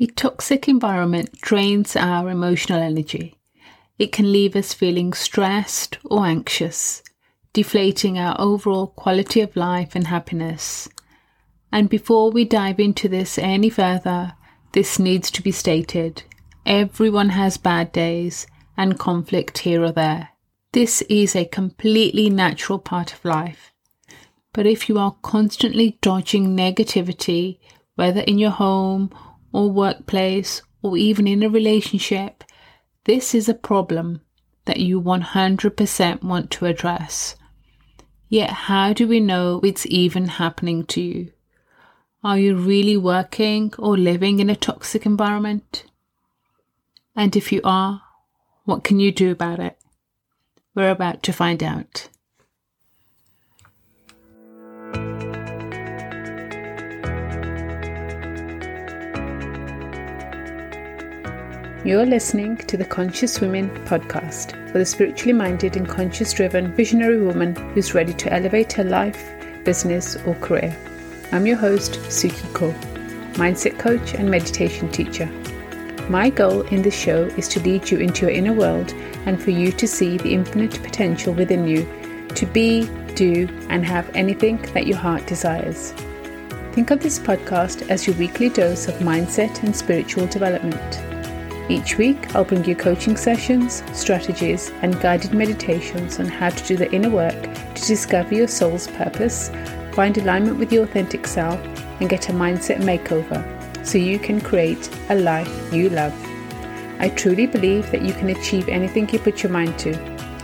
A toxic environment drains our emotional energy. It can leave us feeling stressed or anxious, deflating our overall quality of life and happiness. And before we dive into this any further, this needs to be stated. Everyone has bad days and conflict here or there. This is a completely natural part of life. But if you are constantly dodging negativity, whether in your home or workplace or even in a relationship, this is a problem that you 100% want to address. Yet, how do we know it's even happening to you? Are you really working or living in a toxic environment? And if you are, what can you do about it? We're about to find out. You're listening to the Conscious Women podcast for the spiritually minded and conscious driven visionary woman who's ready to elevate her life, business, or career. I'm your host, Suki Ko, mindset coach and meditation teacher. My goal in this show is to lead you into your inner world and for you to see the infinite potential within you to be, do, and have anything that your heart desires. Think of this podcast as your weekly dose of mindset and spiritual development. Each week, I'll bring you coaching sessions, strategies, and guided meditations on how to do the inner work to discover your soul's purpose, find alignment with your authentic self, and get a mindset makeover so you can create a life you love. I truly believe that you can achieve anything you put your mind to.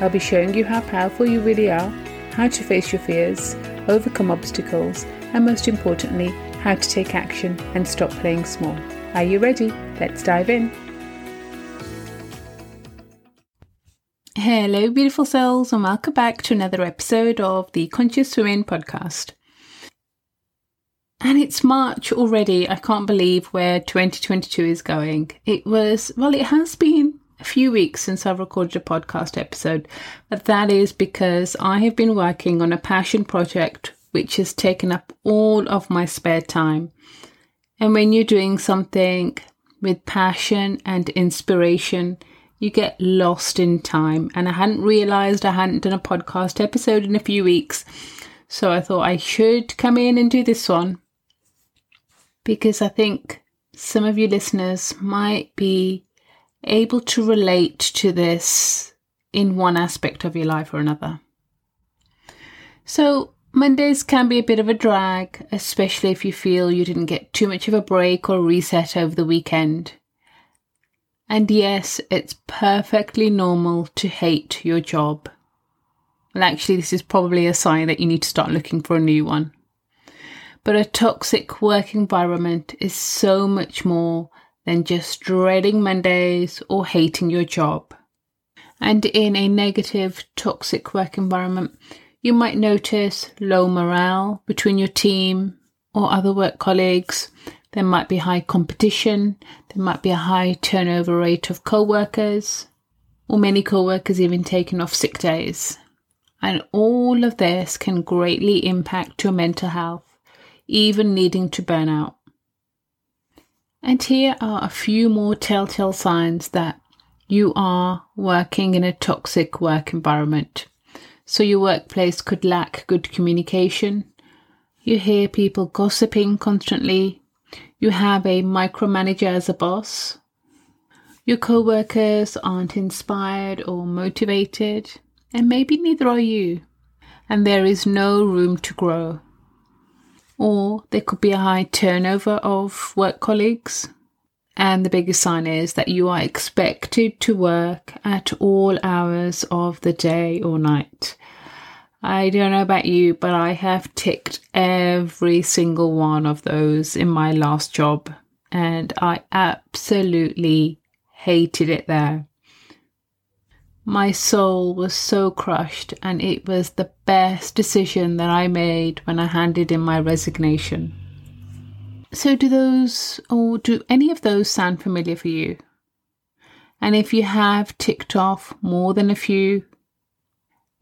I'll be showing you how powerful you really are, how to face your fears, overcome obstacles, and most importantly, how to take action and stop playing small. Are you ready? Let's dive in. Hello, beautiful souls, and welcome back to another episode of the Conscious Women podcast. And it's March already. I can't believe where 2022 is going. It was, well, it has been a few weeks since I've recorded a podcast episode, but that is because I have been working on a passion project which has taken up all of my spare time. And when you're doing something with passion and inspiration, you get lost in time. And I hadn't realized I hadn't done a podcast episode in a few weeks. So I thought I should come in and do this one because I think some of you listeners might be able to relate to this in one aspect of your life or another. So, Mondays can be a bit of a drag, especially if you feel you didn't get too much of a break or reset over the weekend. And yes, it's perfectly normal to hate your job. Well, actually, this is probably a sign that you need to start looking for a new one. But a toxic work environment is so much more than just dreading Mondays or hating your job. And in a negative, toxic work environment, you might notice low morale between your team or other work colleagues, there might be high competition. There might be a high turnover rate of co-workers or many co-workers even taking off sick days. And all of this can greatly impact your mental health, even leading to burnout. And here are a few more telltale signs that you are working in a toxic work environment. So your workplace could lack good communication. You hear people gossiping constantly, you have a micromanager as a boss. Your co-workers aren't inspired or motivated, and maybe neither are you. And there is no room to grow. Or there could be a high turnover of work colleagues. And the biggest sign is that you are expected to work at all hours of the day or night. I don't know about you, but I have ticked every single one of those in my last job, and I absolutely hated it there. My soul was so crushed, and it was the best decision that I made when I handed in my resignation. So, do those, or do any of those sound familiar for you? And if you have ticked off more than a few,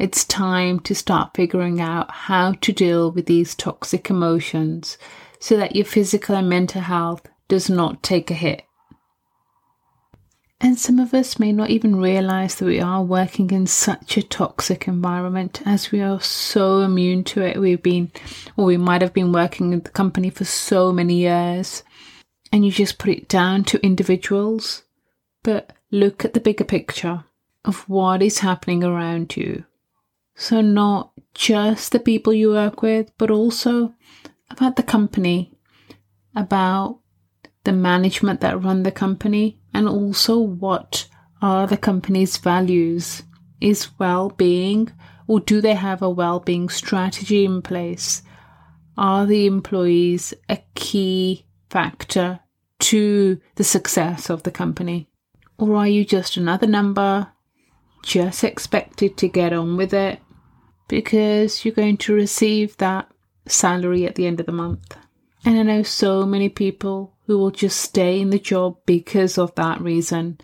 it's time to start figuring out how to deal with these toxic emotions so that your physical and mental health does not take a hit. And some of us may not even realize that we are working in such a toxic environment as we are so immune to it. We've been, or we might have been working in the company for so many years, and you just put it down to individuals. But look at the bigger picture of what is happening around you. So, not just the people you work with, but also about the company, about the management that run the company, and also what are the company's values? Is well being, or do they have a well being strategy in place? Are the employees a key factor to the success of the company? Or are you just another number, just expected to get on with it because you're going to receive that salary at the end of the month? And I know so many people who will just stay in the job because of that reason.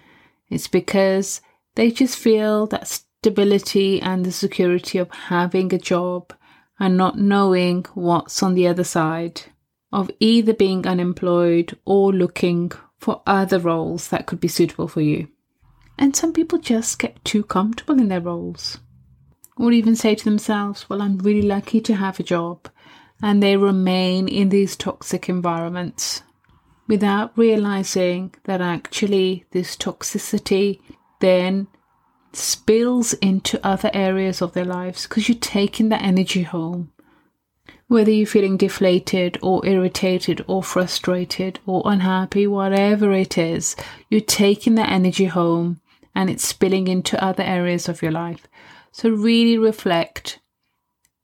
It's because they just feel that stability and the security of having a job and not knowing what's on the other side of either being unemployed or looking for other roles that could be suitable for you. And some people just get too comfortable in their roles. Or even say to themselves, Well, I'm really lucky to have a job. And they remain in these toxic environments without realizing that actually this toxicity then spills into other areas of their lives because you're taking that energy home. Whether you're feeling deflated or irritated or frustrated or unhappy, whatever it is, you're taking that energy home and it's spilling into other areas of your life. So, really reflect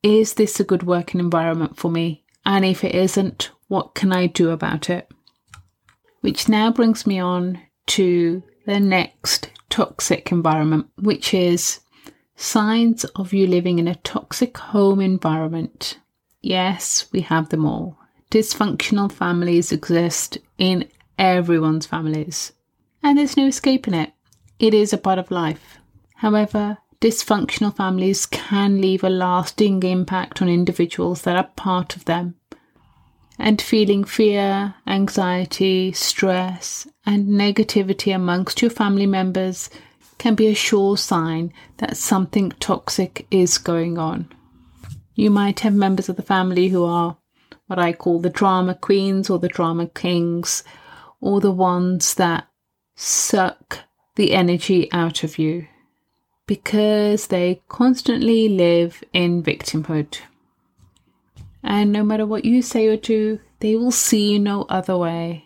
is this a good working environment for me? And if it isn't, what can I do about it? Which now brings me on to the next toxic environment, which is signs of you living in a toxic home environment. Yes, we have them all. Dysfunctional families exist in everyone's families, and there's no escaping it. It is a part of life. However, dysfunctional families can leave a lasting impact on individuals that are part of them and feeling fear, anxiety, stress, and negativity amongst your family members can be a sure sign that something toxic is going on. You might have members of the family who are what I call the drama queens or the drama kings, or the ones that suck the energy out of you because they constantly live in victimhood. And no matter what you say or do, they will see you no other way.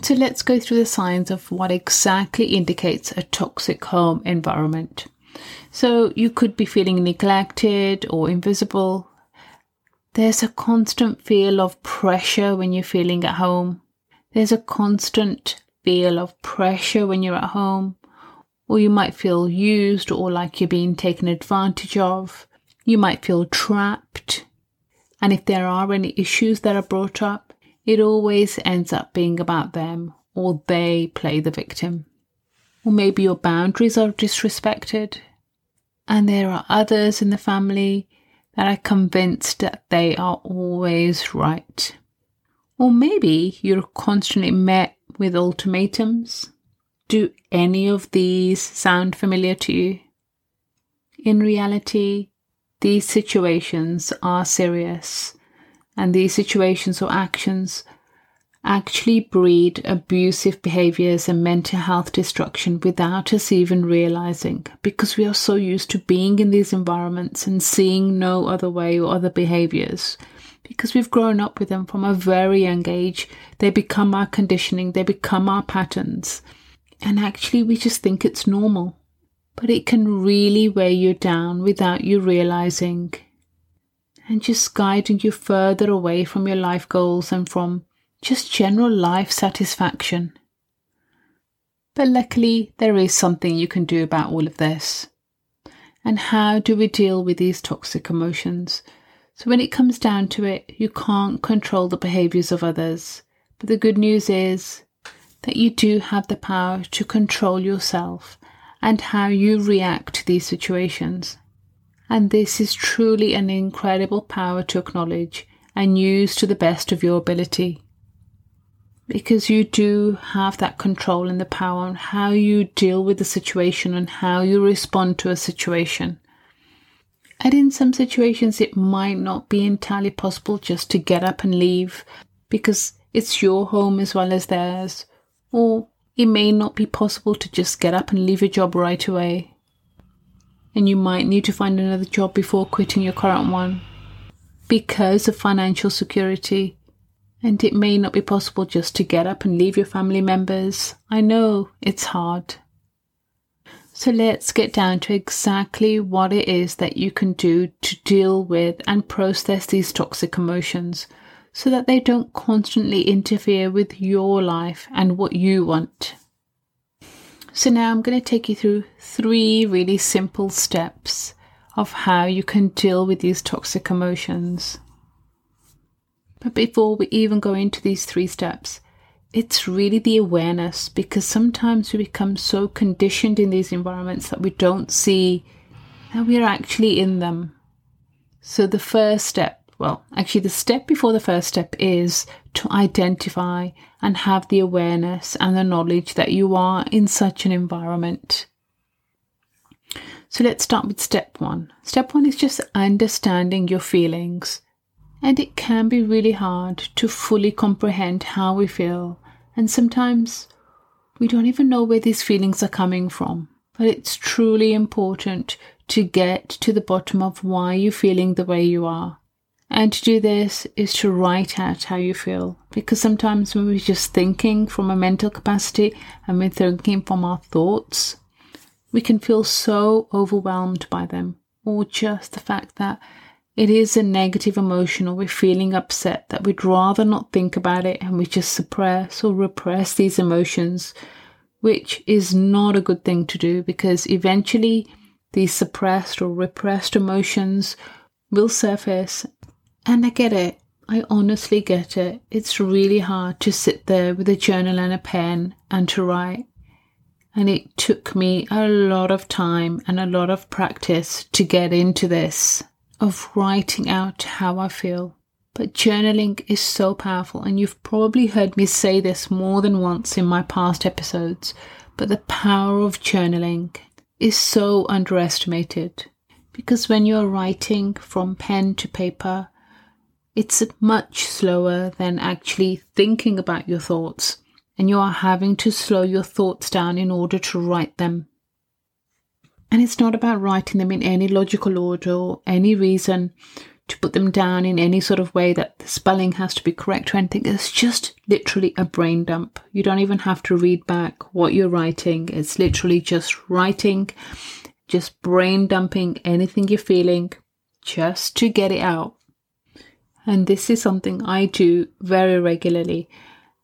So let's go through the signs of what exactly indicates a toxic home environment. So you could be feeling neglected or invisible. There's a constant feel of pressure when you're feeling at home. There's a constant feel of pressure when you're at home. Or you might feel used or like you're being taken advantage of. You might feel trapped and if there are any issues that are brought up, it always ends up being about them or they play the victim. Or maybe your boundaries are disrespected and there are others in the family that are convinced that they are always right. Or maybe you're constantly met with ultimatums. Do any of these sound familiar to you? In reality, these situations are serious, and these situations or actions actually breed abusive behaviors and mental health destruction without us even realizing because we are so used to being in these environments and seeing no other way or other behaviors because we've grown up with them from a very young age they become our conditioning they become our patterns and actually we just think it's normal but it can really weigh you down without you realizing and just guiding you further away from your life goals and from just general life satisfaction. But luckily, there is something you can do about all of this. And how do we deal with these toxic emotions? So, when it comes down to it, you can't control the behaviors of others. But the good news is that you do have the power to control yourself and how you react to these situations. And this is truly an incredible power to acknowledge and use to the best of your ability. because you do have that control and the power on how you deal with the situation and how you respond to a situation. And in some situations, it might not be entirely possible just to get up and leave because it's your home as well as theirs. Or it may not be possible to just get up and leave your job right away. And you might need to find another job before quitting your current one because of financial security. And it may not be possible just to get up and leave your family members. I know it's hard. So let's get down to exactly what it is that you can do to deal with and process these toxic emotions so that they don't constantly interfere with your life and what you want. So now I'm going to take you through three really simple steps of how you can deal with these toxic emotions. But before we even go into these three steps, it's really the awareness because sometimes we become so conditioned in these environments that we don't see that we're actually in them. So the first step, well, actually the step before the first step is to identify and have the awareness and the knowledge that you are in such an environment. So let's start with step one. Step one is just understanding your feelings. And it can be really hard to fully comprehend how we feel and sometimes we don't even know where these feelings are coming from. But it's truly important to get to the bottom of why you're feeling the way you are. And to do this is to write out how you feel. Because sometimes when we're just thinking from a mental capacity and we're thinking from our thoughts, we can feel so overwhelmed by them. Or just the fact that it is a negative emotion or we're feeling upset that we'd rather not think about it and we just suppress or repress these emotions, which is not a good thing to do because eventually these suppressed or repressed emotions will surface. And I get it. I honestly get it. It's really hard to sit there with a journal and a pen and to write. And it took me a lot of time and a lot of practice to get into this of writing out how I feel. But journaling is so powerful, and you've probably heard me say this more than once in my past episodes. But the power of journaling is so underestimated because when you're writing from pen to paper, it's much slower than actually thinking about your thoughts, and you are having to slow your thoughts down in order to write them. And it's not about writing them in any logical order or any reason to put them down in any sort of way that the spelling has to be correct or anything. It's just literally a brain dump. You don't even have to read back what you're writing. It's literally just writing, just brain dumping anything you're feeling just to get it out. And this is something I do very regularly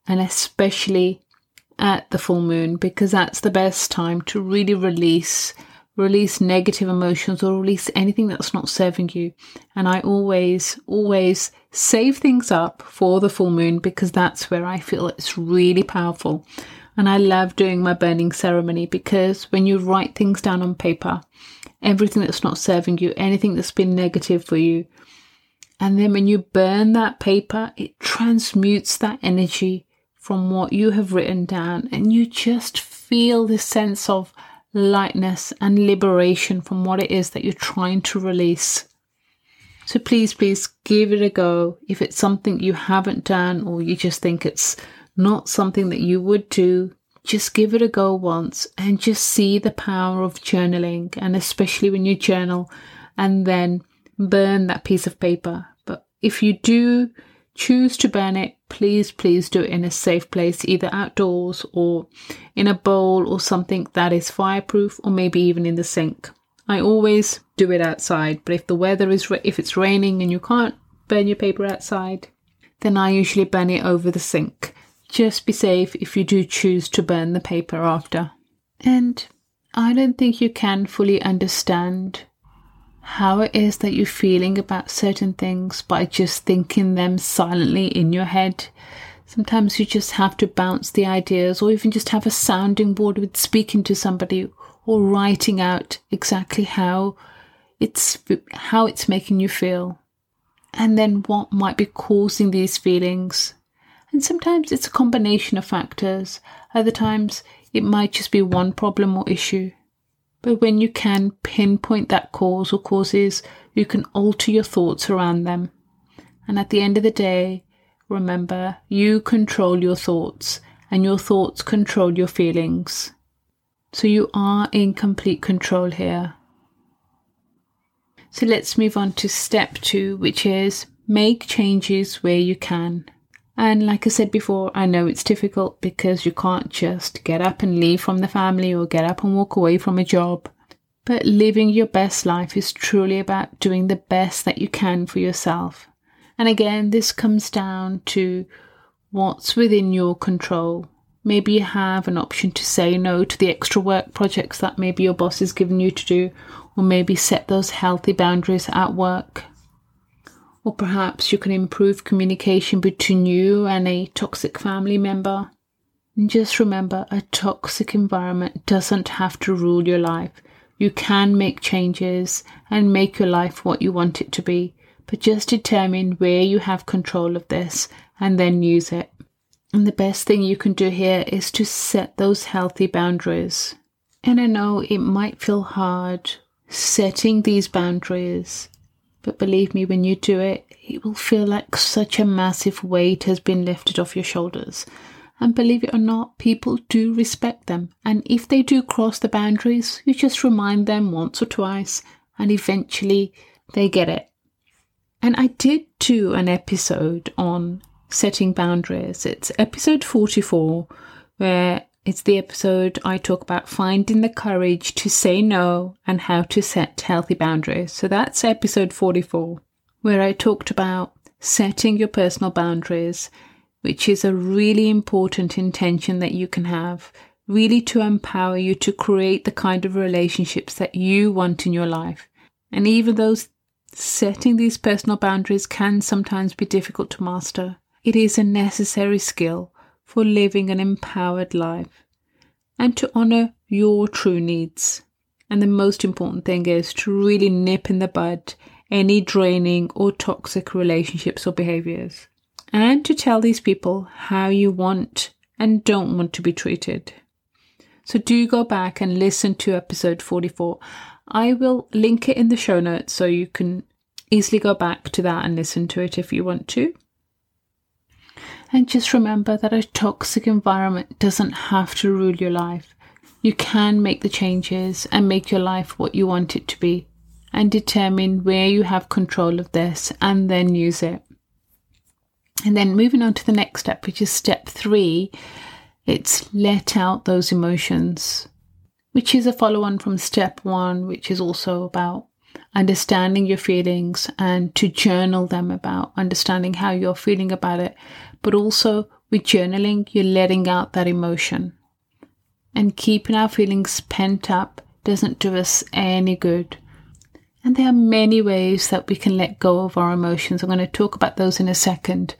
and especially at the full moon because that's the best time to really release release negative emotions or release anything that's not serving you. And I always, always save things up for the full moon because that's where I feel it's really powerful. And I love doing my burning ceremony because when you write things down on paper, everything that's not serving you, anything that's been negative for you, and then when you burn that paper, it transmutes that energy from what you have written down, and you just feel this sense of lightness and liberation from what it is that you're trying to release. So please, please give it a go. If it's something you haven't done or you just think it's not something that you would do, just give it a go once and just see the power of journaling. And especially when you journal and then burn that piece of paper. If you do choose to burn it, please, please do it in a safe place, either outdoors or in a bowl or something that is fireproof or maybe even in the sink. I always do it outside, but if the weather is, if it's raining and you can't burn your paper outside, then I usually burn it over the sink. Just be safe if you do choose to burn the paper after. And I don't think you can fully understand how it is that you're feeling about certain things by just thinking them silently in your head. Sometimes you just have to bounce the ideas or even just have a sounding board with speaking to somebody or writing out exactly how it's how it's making you feel. And then what might be causing these feelings And sometimes it's a combination of factors. Other times it might just be one problem or issue. But when you can pinpoint that cause or causes, you can alter your thoughts around them. And at the end of the day, remember, you control your thoughts and your thoughts control your feelings. So you are in complete control here. So let's move on to step two, which is make changes where you can. And like I said before, I know it's difficult because you can't just get up and leave from the family or get up and walk away from a job. But living your best life is truly about doing the best that you can for yourself. And again, this comes down to what's within your control. Maybe you have an option to say no to the extra work projects that maybe your boss is giving you to do, or maybe set those healthy boundaries at work. Or perhaps you can improve communication between you and a toxic family member. And just remember a toxic environment doesn't have to rule your life. You can make changes and make your life what you want it to be, but just determine where you have control of this and then use it. And the best thing you can do here is to set those healthy boundaries. And I know it might feel hard setting these boundaries but believe me, when you do it, it will feel like such a massive weight has been lifted off your shoulders. And believe it or not, people do respect them. And if they do cross the boundaries, you just remind them once or twice, and eventually they get it. And I did do an episode on setting boundaries. It's episode 44, where it's the episode I talk about finding the courage to say no and how to set healthy boundaries. So that's episode 44, where I talked about setting your personal boundaries, which is a really important intention that you can have, really to empower you to create the kind of relationships that you want in your life. And even though setting these personal boundaries can sometimes be difficult to master, it is a necessary skill for living an empowered life and to honor your true needs. And the most important thing is to really nip in the bud any draining or toxic relationships or behaviors. And to tell these people how you want and don't want to be treated. So do go back and listen to episode 44. I will link it in the show notes so you can easily go back to that and listen to it if you want to. And just remember that a toxic environment doesn't have to rule your life. You can make the changes and make your life what you want it to be and determine where you have control of this and then use it. And then moving on to the next step, which is step three, it's let out those emotions, which is a follow on from step one, which is also about understanding your feelings and to journal them about understanding how you're feeling about it. But also with journaling, you're letting out that emotion. And keeping our feelings pent up doesn't do us any good. And there are many ways that we can let go of our emotions. I'm going to talk about those in a second.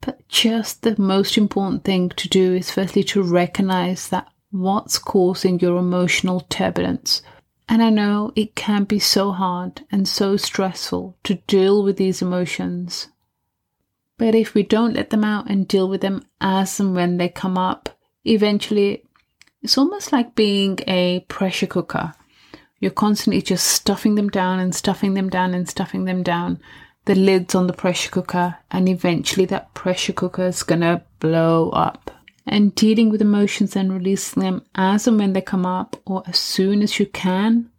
But just the most important thing to do is firstly to recognize that what's causing your emotional turbulence and I know it can be so hard and so stressful to deal with these emotions. But if we don't let them out and deal with them as and when they come up, eventually it's almost like being a pressure cooker. You're constantly just stuffing them down and stuffing them down and stuffing them down. The lid's on the pressure cooker, and eventually that pressure cooker is gonna blow up and dealing with emotions and releasing them as and when they come up or as soon as you can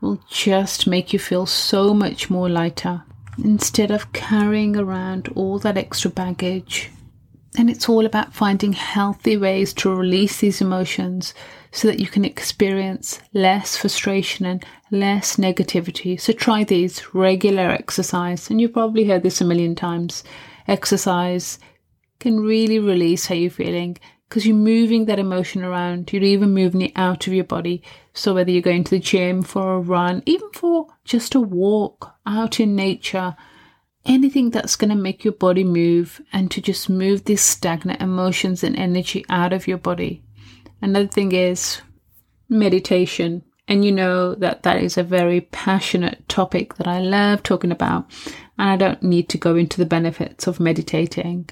will just make you feel so much more lighter instead of carrying around all that extra baggage. And it's all about finding healthy ways to release these emotions so that you can experience less frustration and less negativity. So try these regular exercise, and you've probably heard this a million times. Exercise can really release how you're feeling because you're moving that emotion around. You're even moving it out of your body. So whether you're going to the gym for a run, even for just a walk out in nature, anything that's going to make your body move and to just move these stagnant emotions and energy out of your body. Another thing is meditation. And you know that that is a very passionate topic that I love talking about. And I don't need to go into the benefits of meditating.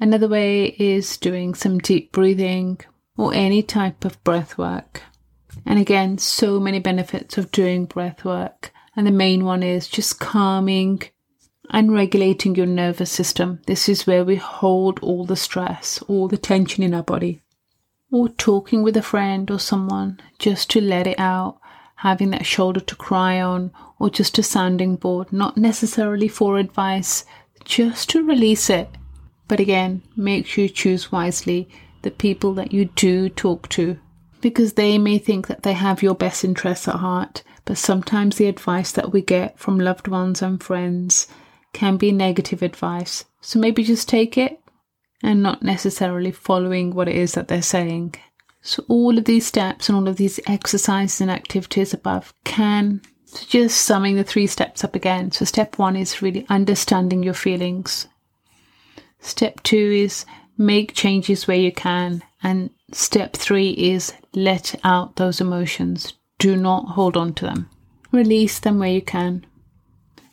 Another way is doing some deep breathing or any type of breath work. And again, so many benefits of doing breath work. And the main one is just calming and regulating your nervous system. This is where we hold all the stress, all the tension in our body. Or talking with a friend or someone just to let it out, having that shoulder to cry on, or just a sounding board, not necessarily for advice, just to release it. But again, make sure you choose wisely the people that you do talk to because they may think that they have your best interests at heart, but sometimes the advice that we get from loved ones and friends can be negative advice. So maybe just take it and not necessarily following what it is that they're saying. So all of these steps and all of these exercises and activities above can so just summing the three steps up again. So step one is really understanding your feelings. Step two is make changes where you can. And step three is let out those emotions. Do not hold on to them. Release them where you can.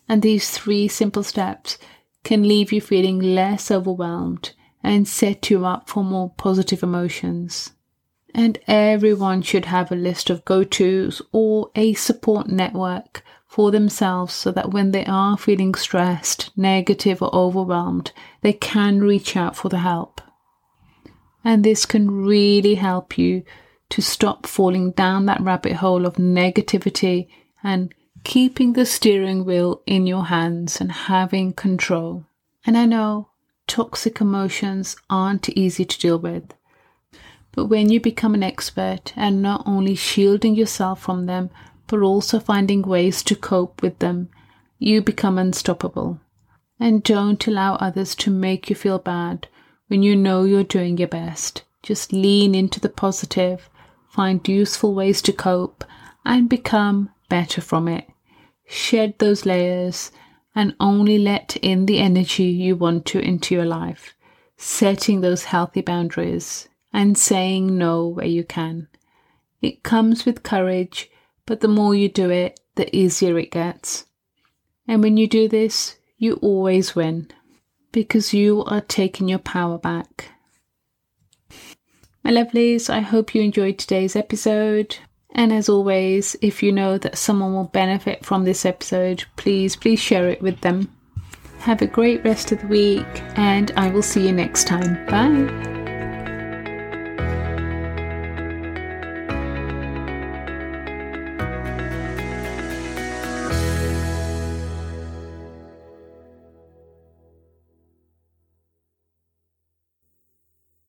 And these three simple steps can leave you feeling less overwhelmed and set you up for more positive emotions. And everyone should have a list of go tos or a support network for themselves so that when they are feeling stressed, negative, or overwhelmed, they can reach out for the help. And this can really help you to stop falling down that rabbit hole of negativity and keeping the steering wheel in your hands and having control. And I know toxic emotions aren't easy to deal with. But when you become an expert and not only shielding yourself from them, but also finding ways to cope with them, you become unstoppable. And don't allow others to make you feel bad when you know you're doing your best. Just lean into the positive, find useful ways to cope, and become better from it. Shed those layers and only let in the energy you want to into your life, setting those healthy boundaries and saying no where you can. It comes with courage but the more you do it, the easier it gets. And when you do this, you always win because you are taking your power back. My lovelies, I hope you enjoyed today's episode. And as always, if you know that someone will benefit from this episode, please, please share it with them. Have a great rest of the week, and I will see you next time. Bye.